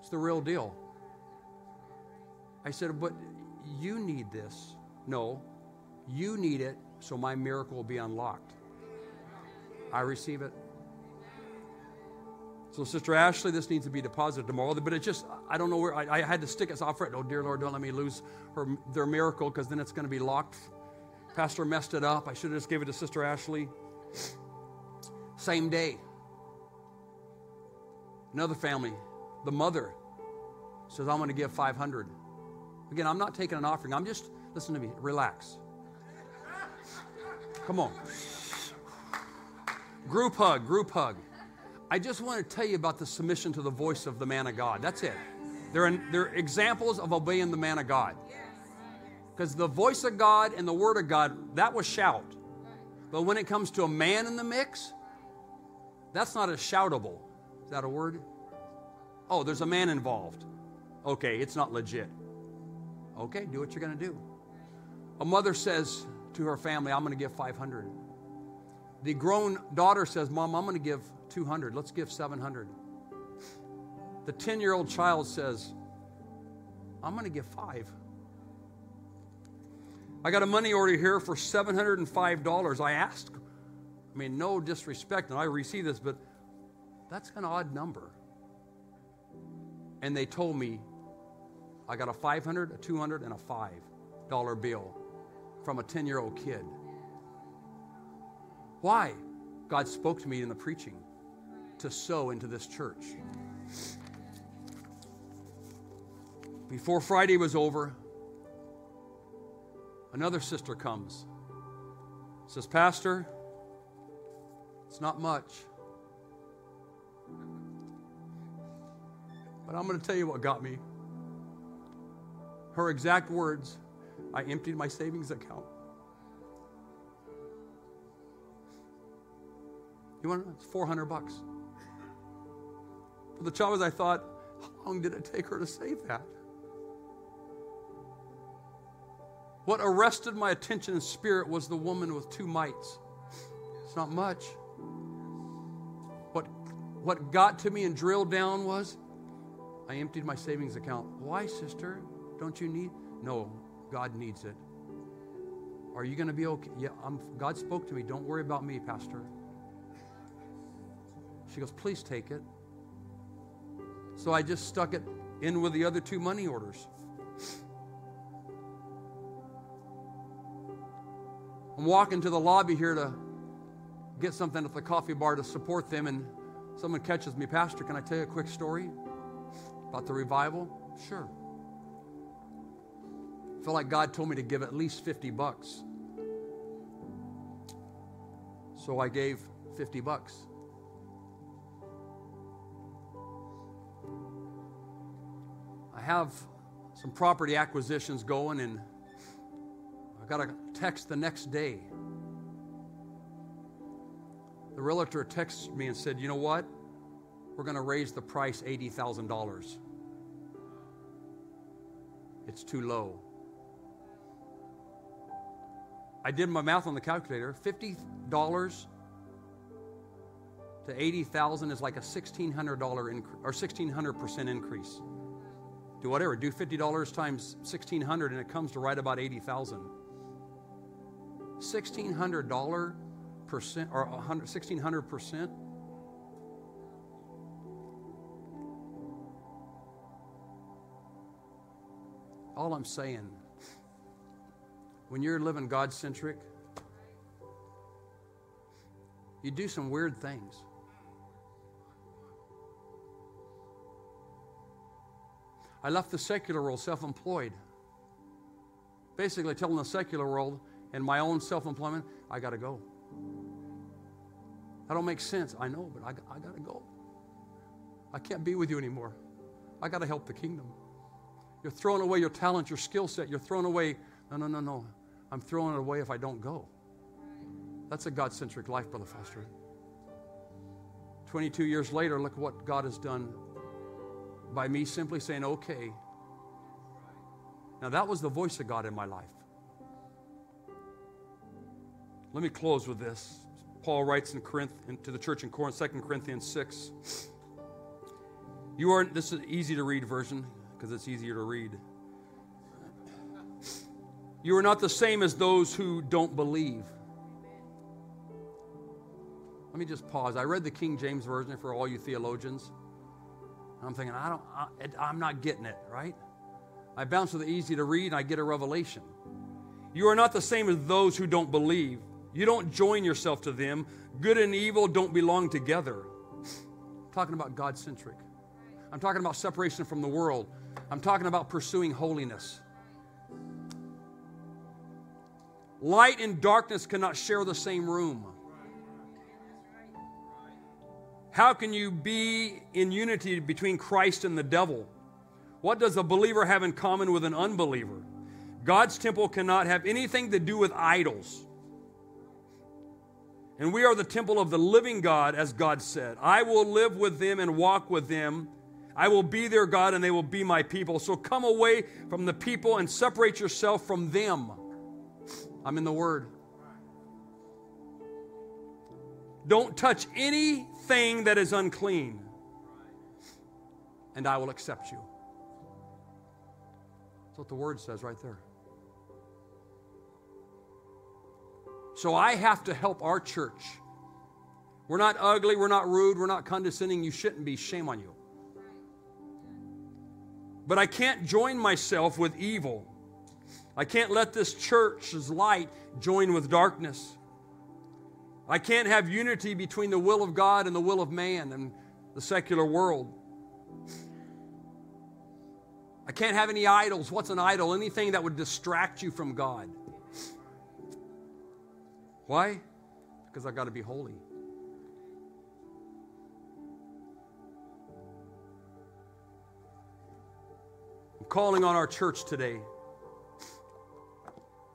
It's the real deal. I said, But you need this. No, you need it so my miracle will be unlocked. I receive it. So, Sister Ashley, this needs to be deposited tomorrow. But it just, I don't know where, I, I had to stick it. So I fret, oh, dear Lord, don't let me lose her, their miracle because then it's going to be locked. Pastor messed it up. I should have just gave it to Sister Ashley. Same day. Another family, the mother says, I'm going to give 500. Again, I'm not taking an offering. I'm just, listen to me, relax. Come on. Group hug, group hug. I just want to tell you about the submission to the voice of the man of God. That's it. They're, they're examples of obeying the man of God. Because the voice of God and the word of God, that was shout. But when it comes to a man in the mix, that's not a shoutable. Is that a word? Oh, there's a man involved. Okay, it's not legit. Okay, do what you're going to do. A mother says to her family, I'm going to give 500. The grown daughter says, Mom, I'm going to give 200. Let's give 700. The 10 year old child says, I'm going to give five. I got a money order here for $705. I asked, I mean, no disrespect, and I receive this, but that's an odd number. And they told me I got a 500, a 200, and a $5 bill from a 10 year old kid. Why? God spoke to me in the preaching to sow into this church. Before Friday was over, another sister comes. Says, Pastor, it's not much. But I'm going to tell you what got me. Her exact words I emptied my savings account. You want to know? It's 400 bucks. But the trouble is, I thought, how long did it take her to save that? What arrested my attention and spirit was the woman with two mites. It's not much. What, what got to me and drilled down was I emptied my savings account. Why, sister? Don't you need? No, God needs it. Are you going to be okay? Yeah, I'm, God spoke to me. Don't worry about me, Pastor. She goes, Please take it. So I just stuck it in with the other two money orders. I'm walking to the lobby here to get something at the coffee bar to support them, and someone catches me, Pastor, can I tell you a quick story about the revival? Sure. I feel like God told me to give at least 50 bucks. So I gave 50 bucks. I have some property acquisitions going, and I got a text the next day. The realtor texted me and said, You know what? We're going to raise the price $80,000. It's too low. I did my math on the calculator $50 to to 80,000 is like a $1,600 inc- or 1,600% increase. Do whatever, do $50 times 1,600 and it comes to right about 80,000. $1,600 percent or 1,600 percent. All I'm saying, when you're living God centric, you do some weird things. I left the secular world self employed. Basically, telling the secular world and my own self employment, I got to go. That don't make sense. I know, but I, I got to go. I can't be with you anymore. I got to help the kingdom. You're throwing away your talent, your skill set. You're throwing away, no, no, no, no. I'm throwing it away if I don't go. That's a God centric life, Brother Foster. 22 years later, look what God has done by me simply saying, okay. Now, that was the voice of God in my life. Let me close with this. Paul writes in Corinth, to the church in Corinth, 2 Corinthians 6. You are, this is easy to read version because it's easier to read. You are not the same as those who don't believe. Let me just pause. I read the King James Version for all you theologians. I'm thinking, I don't, I, am not getting it, right? I bounce to the easy to read and I get a revelation. You are not the same as those who don't believe. You don't join yourself to them. Good and evil don't belong together. I'm talking about God centric. I'm talking about separation from the world. I'm talking about pursuing holiness. Light and darkness cannot share the same room. How can you be in unity between Christ and the devil? What does a believer have in common with an unbeliever? God's temple cannot have anything to do with idols. And we are the temple of the living God, as God said. I will live with them and walk with them I will be their God and they will be my people. So come away from the people and separate yourself from them. I'm in the Word. Don't touch anything that is unclean, and I will accept you. That's what the Word says right there. So I have to help our church. We're not ugly, we're not rude, we're not condescending. You shouldn't be. Shame on you. But I can't join myself with evil. I can't let this church's light join with darkness. I can't have unity between the will of God and the will of man and the secular world. I can't have any idols. What's an idol? Anything that would distract you from God. Why? Because I got to be holy. I'm calling on our church today.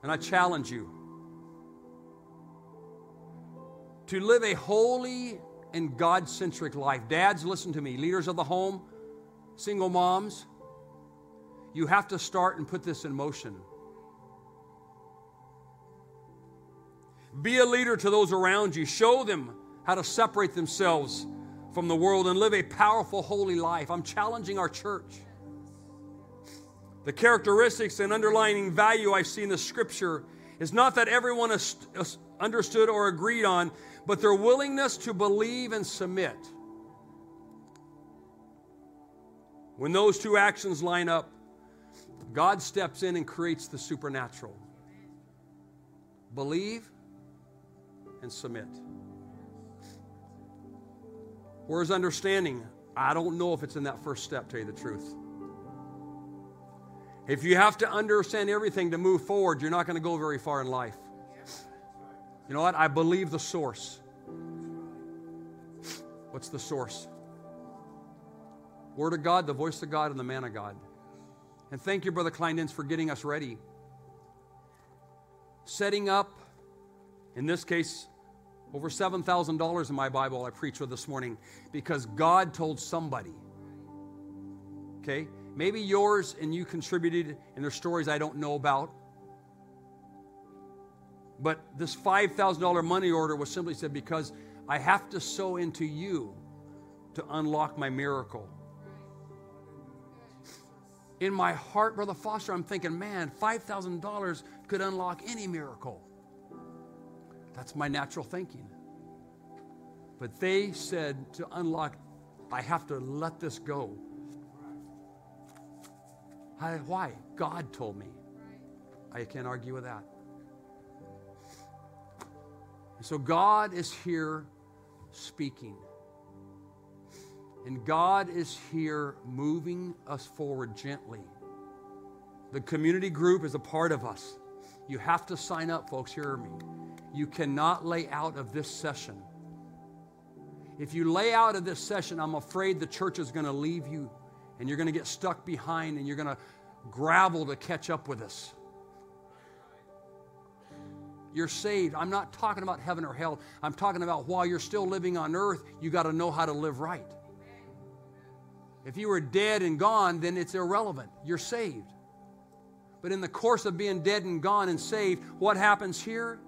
And I challenge you to live a holy and God centric life. Dads, listen to me. Leaders of the home, single moms, you have to start and put this in motion. Be a leader to those around you. Show them how to separate themselves from the world and live a powerful, holy life. I'm challenging our church. The characteristics and underlying value I see in the scripture is not that everyone understood or agreed on, but their willingness to believe and submit. When those two actions line up, God steps in and creates the supernatural. Believe and submit. Where's understanding? I don't know if it's in that first step, tell you the truth. If you have to understand everything to move forward, you're not going to go very far in life. You know what? I believe the source. What's the source? Word of God, the voice of God, and the man of God. And thank you, Brother Kleindienst, for getting us ready. Setting up, in this case, over $7,000 in my Bible I preach with this morning because God told somebody. Okay? Maybe yours and you contributed, and there's stories I don't know about. But this $5,000 money order was simply said because I have to sow into you to unlock my miracle. In my heart, Brother Foster, I'm thinking, man, $5,000 could unlock any miracle. That's my natural thinking. But they said to unlock, I have to let this go. I, why? God told me. I can't argue with that. So God is here speaking. And God is here moving us forward gently. The community group is a part of us. You have to sign up, folks. Hear me. You cannot lay out of this session. If you lay out of this session, I'm afraid the church is going to leave you and you're going to get stuck behind and you're going to gravel to catch up with us. You're saved. I'm not talking about heaven or hell. I'm talking about while you're still living on earth, you got to know how to live right. If you were dead and gone, then it's irrelevant. You're saved. But in the course of being dead and gone and saved, what happens here?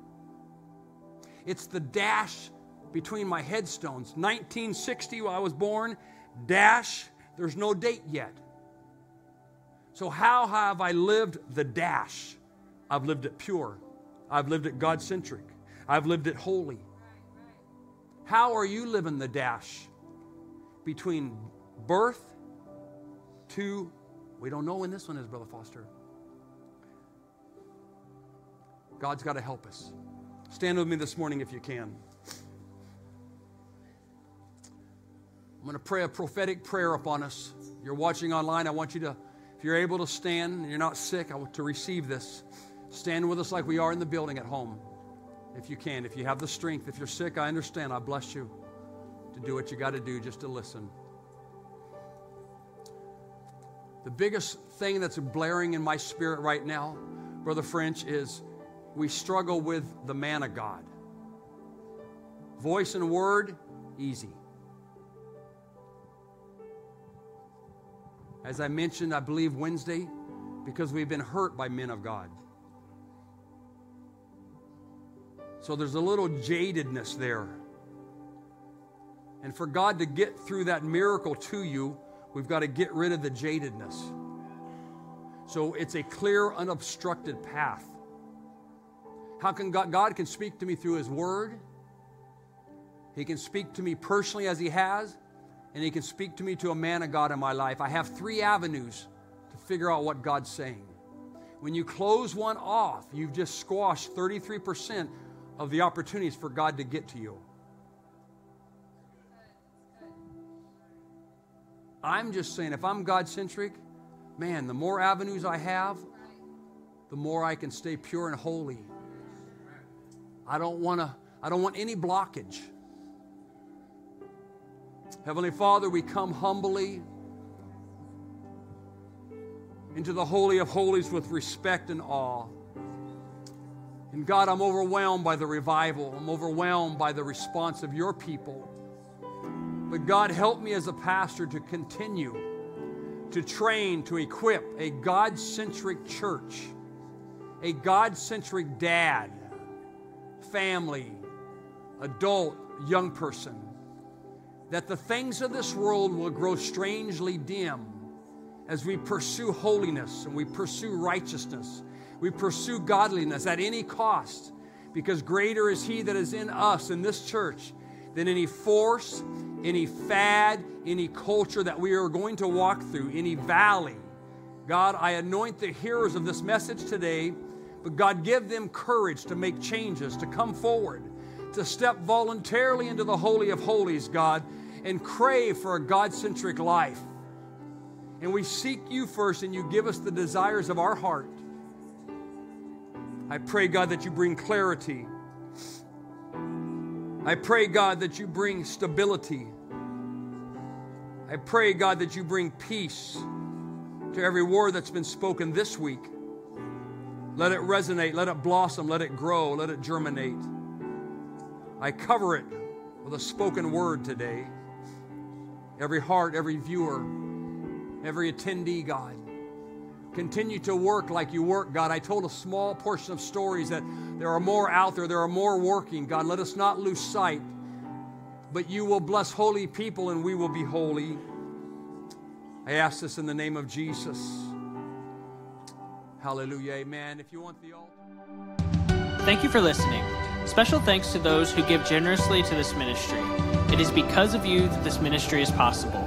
It's the dash between my headstones. 1960, when I was born, dash, there's no date yet. So, how have I lived the dash? I've lived it pure. I've lived it God centric. I've lived it holy. How are you living the dash between birth to, we don't know when this one is, Brother Foster. God's got to help us. Stand with me this morning if you can. I'm going to pray a prophetic prayer upon us. You're watching online. I want you to, if you're able to stand and you're not sick, I want to receive this. Stand with us like we are in the building at home, if you can. If you have the strength, if you're sick, I understand. I bless you to do what you got to do just to listen. The biggest thing that's blaring in my spirit right now, Brother French, is we struggle with the man of God. Voice and word, easy. As I mentioned, I believe Wednesday, because we've been hurt by men of God. So there's a little jadedness there. And for God to get through that miracle to you, we've got to get rid of the jadedness. So it's a clear, unobstructed path. How can God, God can speak to me through His Word? He can speak to me personally as He has, and He can speak to me to a man of God in my life. I have three avenues to figure out what God's saying. When you close one off, you've just squashed 33% of the opportunities for God to get to you. I'm just saying, if I'm God centric, man, the more avenues I have, the more I can stay pure and holy. I don't want to, I don't want any blockage. Heavenly Father, we come humbly into the Holy of Holies with respect and awe. And God, I'm overwhelmed by the revival. I'm overwhelmed by the response of your people. But God, help me as a pastor to continue to train, to equip a God centric church, a God centric dad, family, adult, young person, that the things of this world will grow strangely dim as we pursue holiness and we pursue righteousness we pursue godliness at any cost because greater is He that is in us in this church than any force, any fad, any culture that we are going to walk through, any valley. God, I anoint the hearers of this message today, but God, give them courage to make changes, to come forward, to step voluntarily into the Holy of Holies, God, and crave for a God centric life. And we seek you first, and you give us the desires of our heart. I pray, God, that you bring clarity. I pray, God, that you bring stability. I pray, God, that you bring peace to every word that's been spoken this week. Let it resonate, let it blossom, let it grow, let it germinate. I cover it with a spoken word today. Every heart, every viewer, every attendee, God. Continue to work like you work, God. I told a small portion of stories that there are more out there, there are more working. God, let us not lose sight but you will bless holy people and we will be holy. I ask this in the name of Jesus. Hallelujah. Amen. If you want the altar. Thank you for listening. Special thanks to those who give generously to this ministry. It is because of you that this ministry is possible.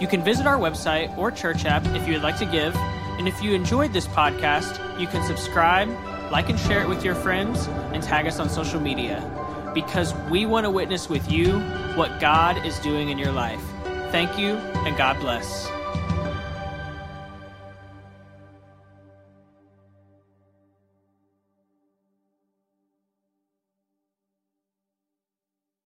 You can visit our website or church app if you would like to give. And if you enjoyed this podcast, you can subscribe, like and share it with your friends, and tag us on social media. Because we want to witness with you what God is doing in your life. Thank you, and God bless.